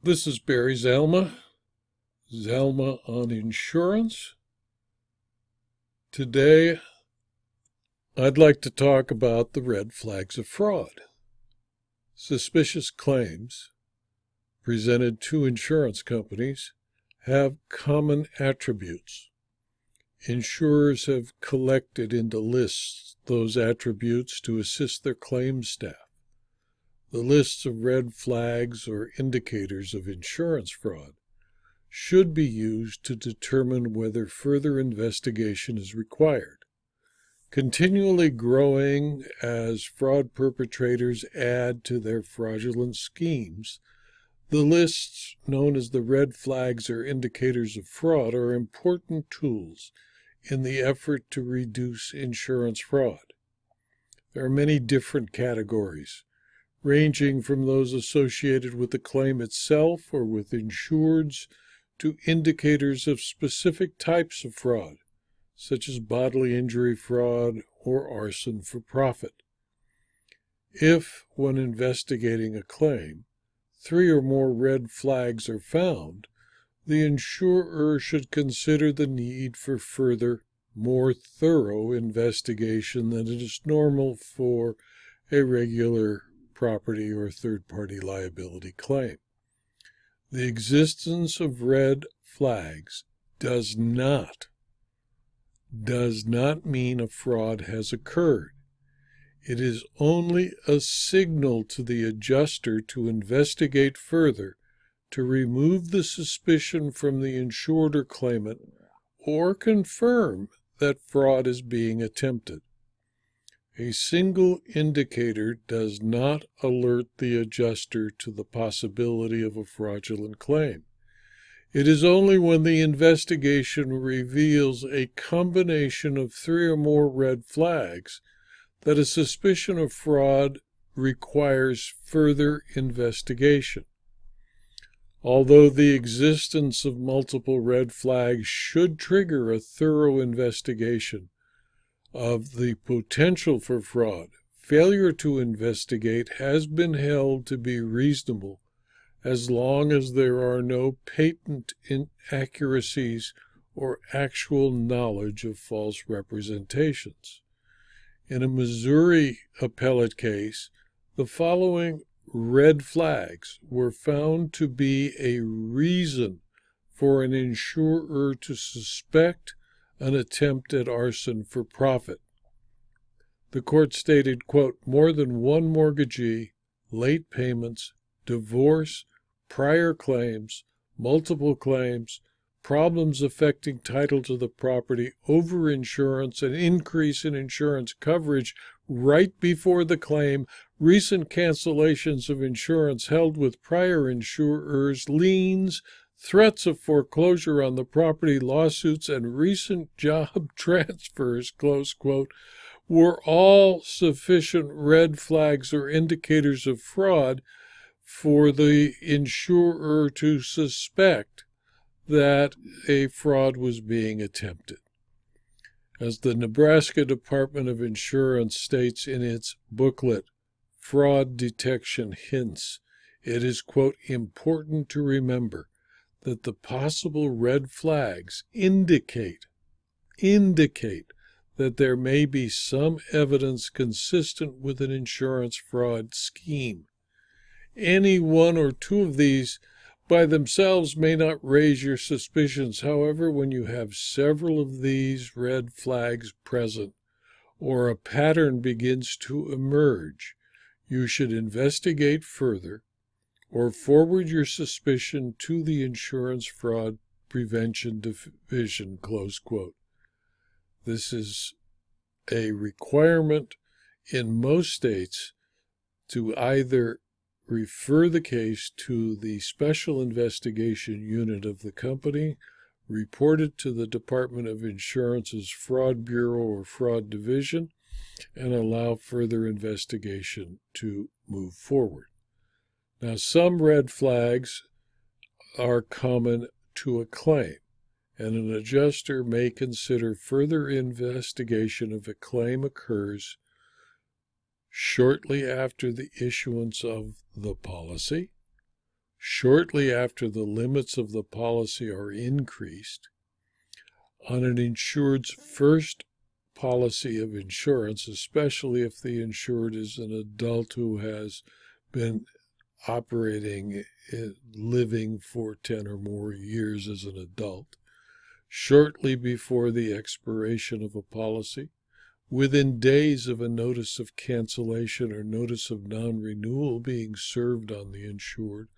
This is Barry Zalma, Zalma on Insurance. Today, I'd like to talk about the red flags of fraud. Suspicious claims presented to insurance companies have common attributes. Insurers have collected into lists those attributes to assist their claims staff. The lists of red flags or indicators of insurance fraud should be used to determine whether further investigation is required. Continually growing as fraud perpetrators add to their fraudulent schemes, the lists known as the red flags or indicators of fraud are important tools in the effort to reduce insurance fraud. There are many different categories ranging from those associated with the claim itself or with insureds to indicators of specific types of fraud, such as bodily injury fraud or arson for profit. If, when investigating a claim, three or more red flags are found, the insurer should consider the need for further, more thorough investigation than is normal for a regular property or third party liability claim. The existence of red flags does not does not mean a fraud has occurred. It is only a signal to the adjuster to investigate further to remove the suspicion from the insured or claimant or confirm that fraud is being attempted. A single indicator does not alert the adjuster to the possibility of a fraudulent claim. It is only when the investigation reveals a combination of three or more red flags that a suspicion of fraud requires further investigation. Although the existence of multiple red flags should trigger a thorough investigation, of the potential for fraud, failure to investigate has been held to be reasonable as long as there are no patent inaccuracies or actual knowledge of false representations. In a Missouri appellate case, the following red flags were found to be a reason for an insurer to suspect an attempt at arson for profit. The court stated, quote, more than one mortgagee, late payments, divorce, prior claims, multiple claims, problems affecting title to the property, overinsurance, an increase in insurance coverage right before the claim, recent cancellations of insurance held with prior insurers, liens, threats of foreclosure on the property, lawsuits, and recent job transfers, close quote, were all sufficient red flags or indicators of fraud for the insurer to suspect that a fraud was being attempted. As the Nebraska Department of Insurance states in its booklet, Fraud Detection Hints, it is, quote, important to remember that the possible red flags indicate indicate that there may be some evidence consistent with an insurance fraud scheme. Any one or two of these by themselves may not raise your suspicions. However, when you have several of these red flags present, or a pattern begins to emerge, you should investigate further or forward your suspicion to the Insurance Fraud Prevention Division. Close quote. This is a requirement in most states to either refer the case to the Special Investigation Unit of the company, report it to the Department of Insurance's Fraud Bureau or Fraud Division, and allow further investigation to move forward. Now, some red flags are common to a claim, and an adjuster may consider further investigation if a claim occurs shortly after the issuance of the policy, shortly after the limits of the policy are increased on an insured's first policy of insurance, especially if the insured is an adult who has been operating, eh, living for 10 or more years as an adult, shortly before the expiration of a policy, within days of a notice of cancellation or notice of non renewal being served on the insured,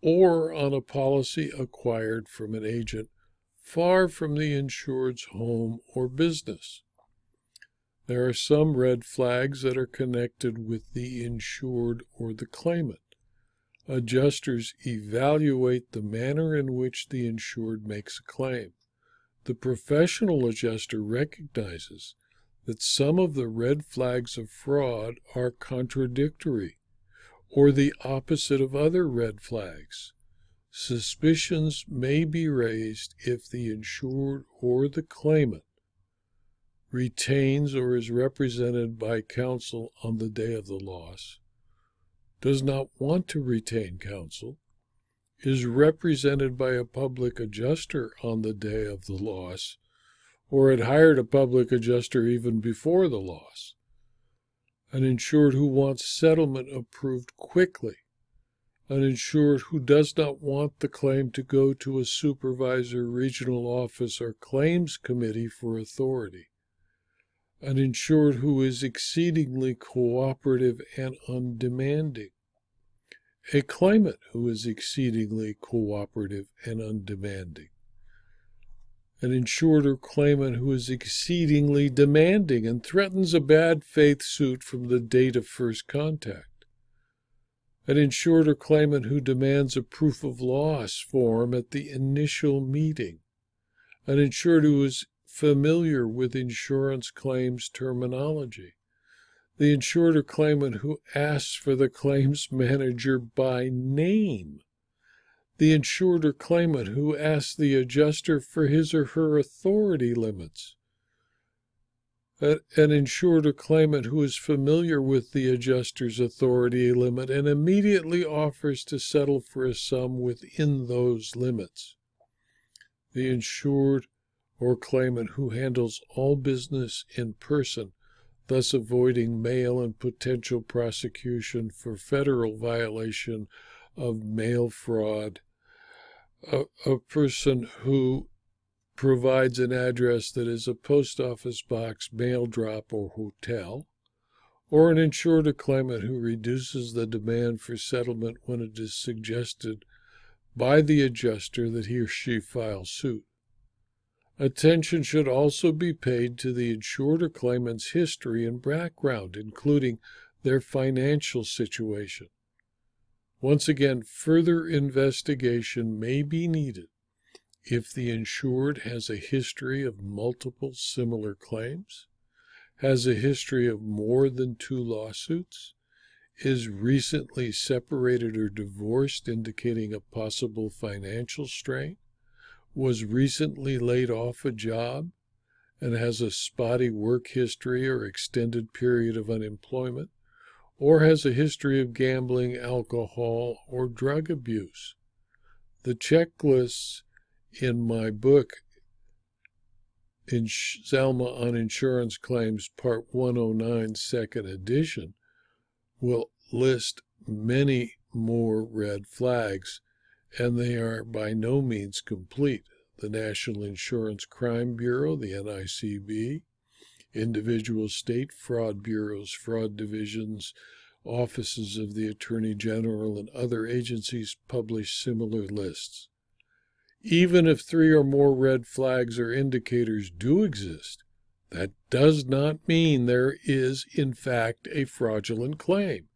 or on a policy acquired from an agent far from the insured's home or business. There are some red flags that are connected with the insured or the claimant. Adjusters evaluate the manner in which the insured makes a claim. The professional adjuster recognizes that some of the red flags of fraud are contradictory or the opposite of other red flags. Suspicions may be raised if the insured or the claimant retains or is represented by counsel on the day of the loss, does not want to retain counsel, is represented by a public adjuster on the day of the loss, or had hired a public adjuster even before the loss, an insured who wants settlement approved quickly, an insured who does not want the claim to go to a supervisor, regional office, or claims committee for authority, an insured who is exceedingly cooperative and undemanding, a claimant who is exceedingly cooperative and undemanding, an insured or claimant who is exceedingly demanding and threatens a bad faith suit from the date of first contact, an insured or claimant who demands a proof of loss form at the initial meeting, an insured who is familiar with insurance claims terminology. The insured or claimant who asks for the claims manager by name. The insured or claimant who asks the adjuster for his or her authority limits. An insured or claimant who is familiar with the adjuster's authority limit and immediately offers to settle for a sum within those limits. The insured or claimant who handles all business in person, thus avoiding mail and potential prosecution for federal violation of mail fraud. A, a person who provides an address that is a post office box, mail drop, or hotel, or an insured claimant who reduces the demand for settlement when it is suggested by the adjuster that he or she file suit. Attention should also be paid to the insured or claimant's history and background, including their financial situation. Once again, further investigation may be needed if the insured has a history of multiple similar claims, has a history of more than two lawsuits, is recently separated or divorced, indicating a possible financial strain, was recently laid off a job and has a spotty work history or extended period of unemployment, or has a history of gambling, alcohol, or drug abuse. The checklists in my book, in Zalma on Insurance Claims, Part 109, Second Edition, will list many more red flags and they are by no means complete. The National Insurance Crime Bureau, the NICB, individual state fraud bureaus, fraud divisions, offices of the Attorney General, and other agencies publish similar lists. Even if three or more red flags or indicators do exist, that does not mean there is, in fact, a fraudulent claim.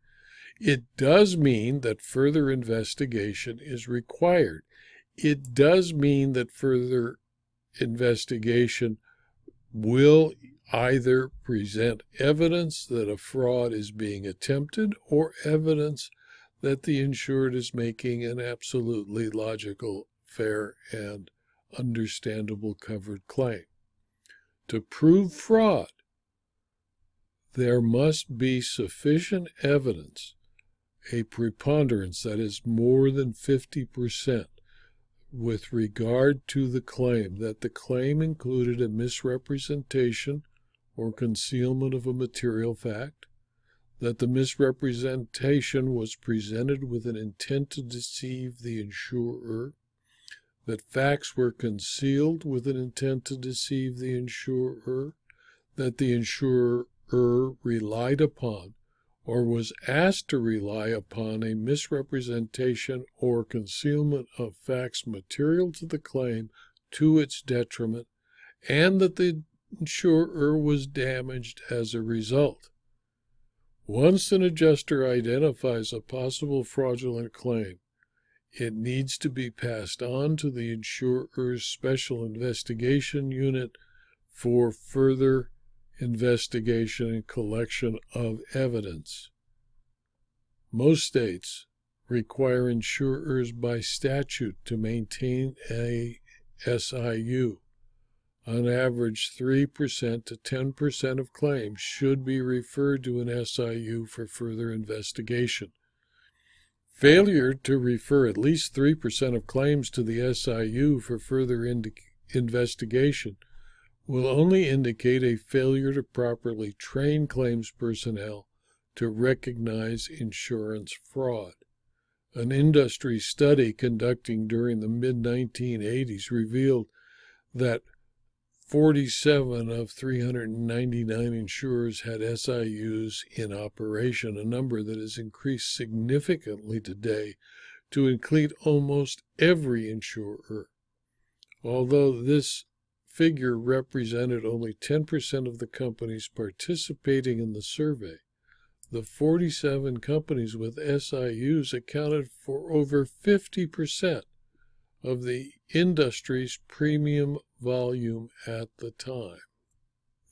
It does mean that further investigation is required. It does mean that further investigation will either present evidence that a fraud is being attempted or evidence that the insured is making an absolutely logical, fair, and understandable covered claim. To prove fraud, there must be sufficient evidence a preponderance that is more than 50% with regard to the claim that the claim included a misrepresentation or concealment of a material fact, that the misrepresentation was presented with an intent to deceive the insurer, that facts were concealed with an intent to deceive the insurer, that the insurer relied upon or was asked to rely upon a misrepresentation or concealment of facts material to the claim to its detriment, and that the insurer was damaged as a result. Once an adjuster identifies a possible fraudulent claim, it needs to be passed on to the insurer's special investigation unit for further investigation and collection of evidence. Most states require insurers by statute to maintain a SIU. On average, 3% to 10% of claims should be referred to an SIU for further investigation. Failure to refer at least 3% of claims to the SIU for further investigation will only indicate a failure to properly train claims personnel to recognize insurance fraud. An industry study conducting during the mid 1980s revealed that 47 of 399 insurers had SIUs in operation, a number that has increased significantly today to include almost every insurer. Although this figure represented only 10% of the companies participating in the survey. The 47 companies with SIUs accounted for over 50% of the industry's premium volume at the time.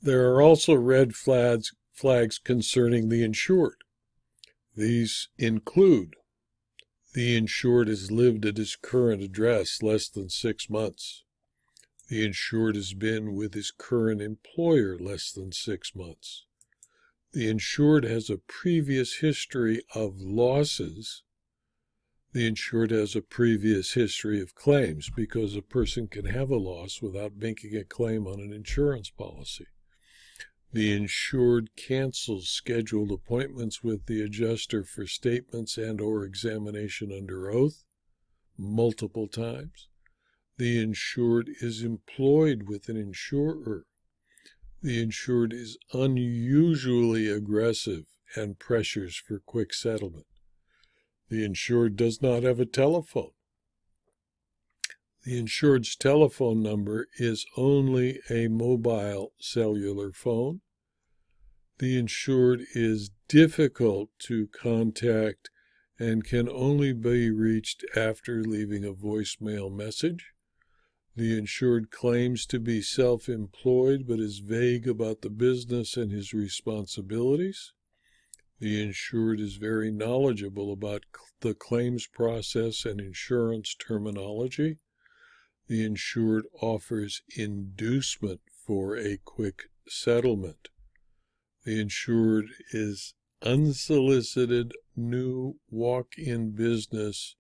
There are also red flags, flags concerning the insured. These include the insured has lived at his current address less than six months. The insured has been with his current employer less than six months. The insured has a previous history of losses. The insured has a previous history of claims because a person can have a loss without making a claim on an insurance policy. The insured cancels scheduled appointments with the adjuster for statements and or examination under oath multiple times. The insured is employed with an insurer. The insured is unusually aggressive and pressures for quick settlement. The insured does not have a telephone. The insured's telephone number is only a mobile cellular phone. The insured is difficult to contact and can only be reached after leaving a voicemail message. The insured claims to be self employed but is vague about the business and his responsibilities. The insured is very knowledgeable about the claims process and insurance terminology. The insured offers inducement for a quick settlement. The insured is unsolicited new walk in business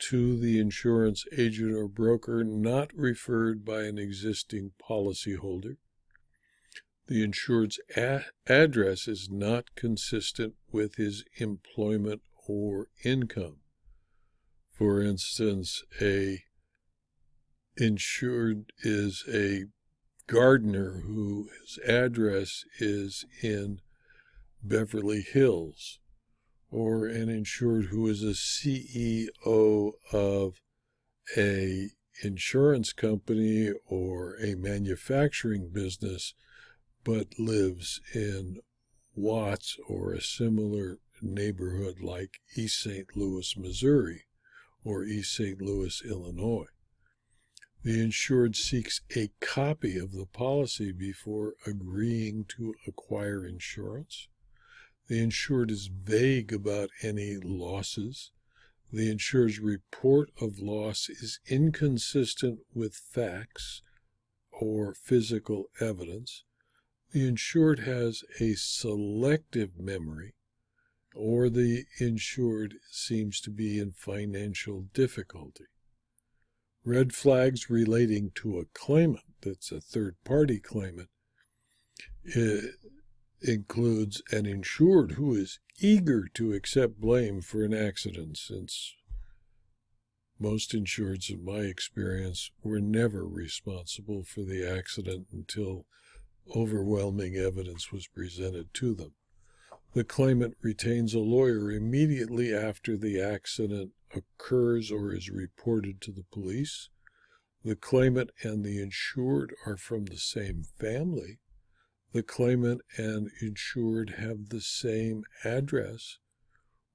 to the insurance agent or broker not referred by an existing policyholder. The insured's a- address is not consistent with his employment or income. For instance, a insured is a gardener whose address is in Beverly Hills or an insured who is a CEO of a insurance company or a manufacturing business but lives in Watts or a similar neighborhood like East St. Louis, Missouri or East St. Louis, Illinois. The insured seeks a copy of the policy before agreeing to acquire insurance. The insured is vague about any losses. The insured's report of loss is inconsistent with facts or physical evidence. The insured has a selective memory. or the insured seems to be in financial difficulty. Red flags relating to a claimant that's a third party claimant it includes an insured who is eager to accept blame for an accident since most insureds, in my experience, were never responsible for the accident until overwhelming evidence was presented to them. The claimant retains a lawyer immediately after the accident occurs or is reported to the police. The claimant and the insured are from the same family. The claimant and insured have the same address.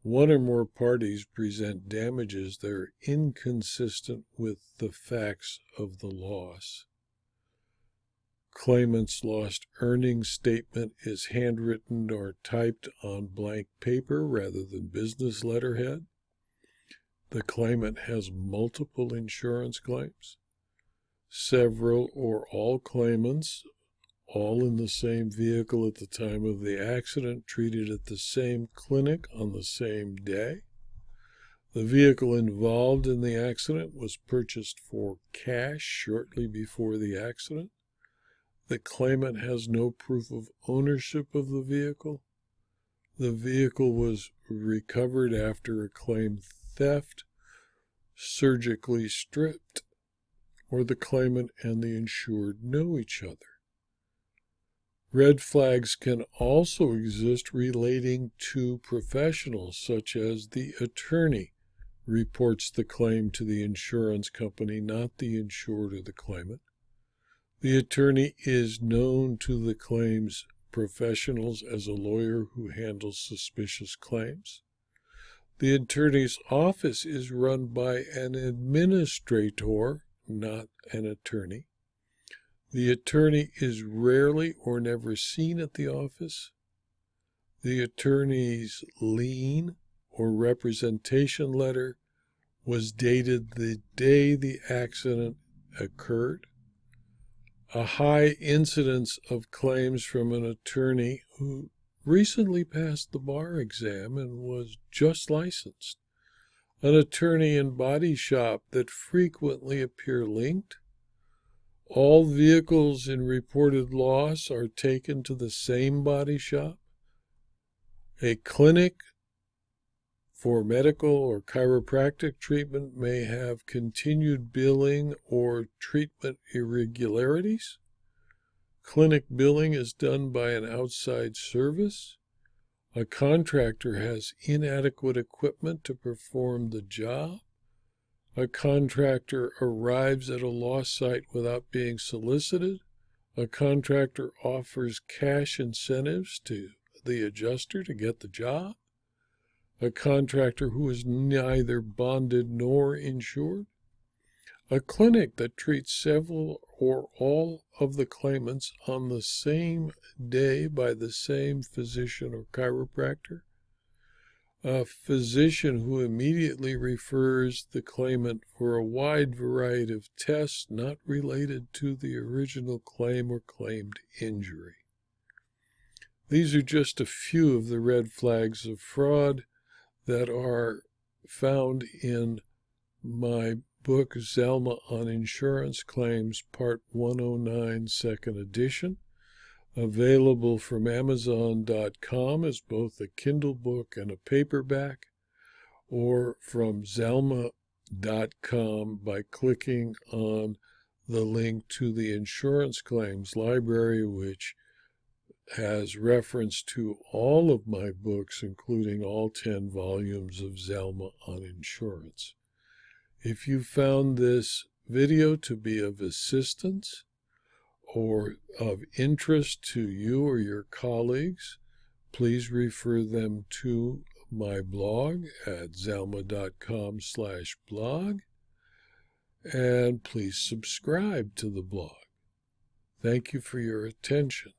One or more parties present damages that are inconsistent with the facts of the loss. Claimant's lost earnings statement is handwritten or typed on blank paper rather than business letterhead. The claimant has multiple insurance claims. Several or all claimants, all in the same vehicle at the time of the accident, treated at the same clinic on the same day. The vehicle involved in the accident was purchased for cash shortly before the accident. The claimant has no proof of ownership of the vehicle. The vehicle was recovered after a claim theft, surgically stripped, or the claimant and the insured know each other. Red flags can also exist relating to professionals, such as the attorney reports the claim to the insurance company, not the insured or the claimant. The attorney is known to the claims professionals as a lawyer who handles suspicious claims. The attorney's office is run by an administrator, not an attorney. The attorney is rarely or never seen at the office. The attorney's lien or representation letter was dated the day the accident occurred a high incidence of claims from an attorney who recently passed the bar exam and was just licensed, an attorney and body shop that frequently appear linked. All vehicles in reported loss are taken to the same body shop. A clinic for medical or chiropractic treatment may have continued billing or treatment irregularities. Clinic billing is done by an outside service. A contractor has inadequate equipment to perform the job. A contractor arrives at a loss site without being solicited. A contractor offers cash incentives to the adjuster to get the job. A contractor who is neither bonded nor insured, a clinic that treats several or all of the claimants on the same day by the same physician or chiropractor, a physician who immediately refers the claimant for a wide variety of tests not related to the original claim or claimed injury. These are just a few of the red flags of fraud that are found in my book, Zalma on Insurance Claims, Part 109, Second Edition, available from Amazon.com as both a Kindle book and a paperback, or from Zalma.com by clicking on the link to the Insurance Claims Library, which has reference to all of my books, including all 10 volumes of Zalma on insurance. If you found this video to be of assistance or of interest to you or your colleagues, please refer them to my blog at zalma.com slash blog and please subscribe to the blog. Thank you for your attention.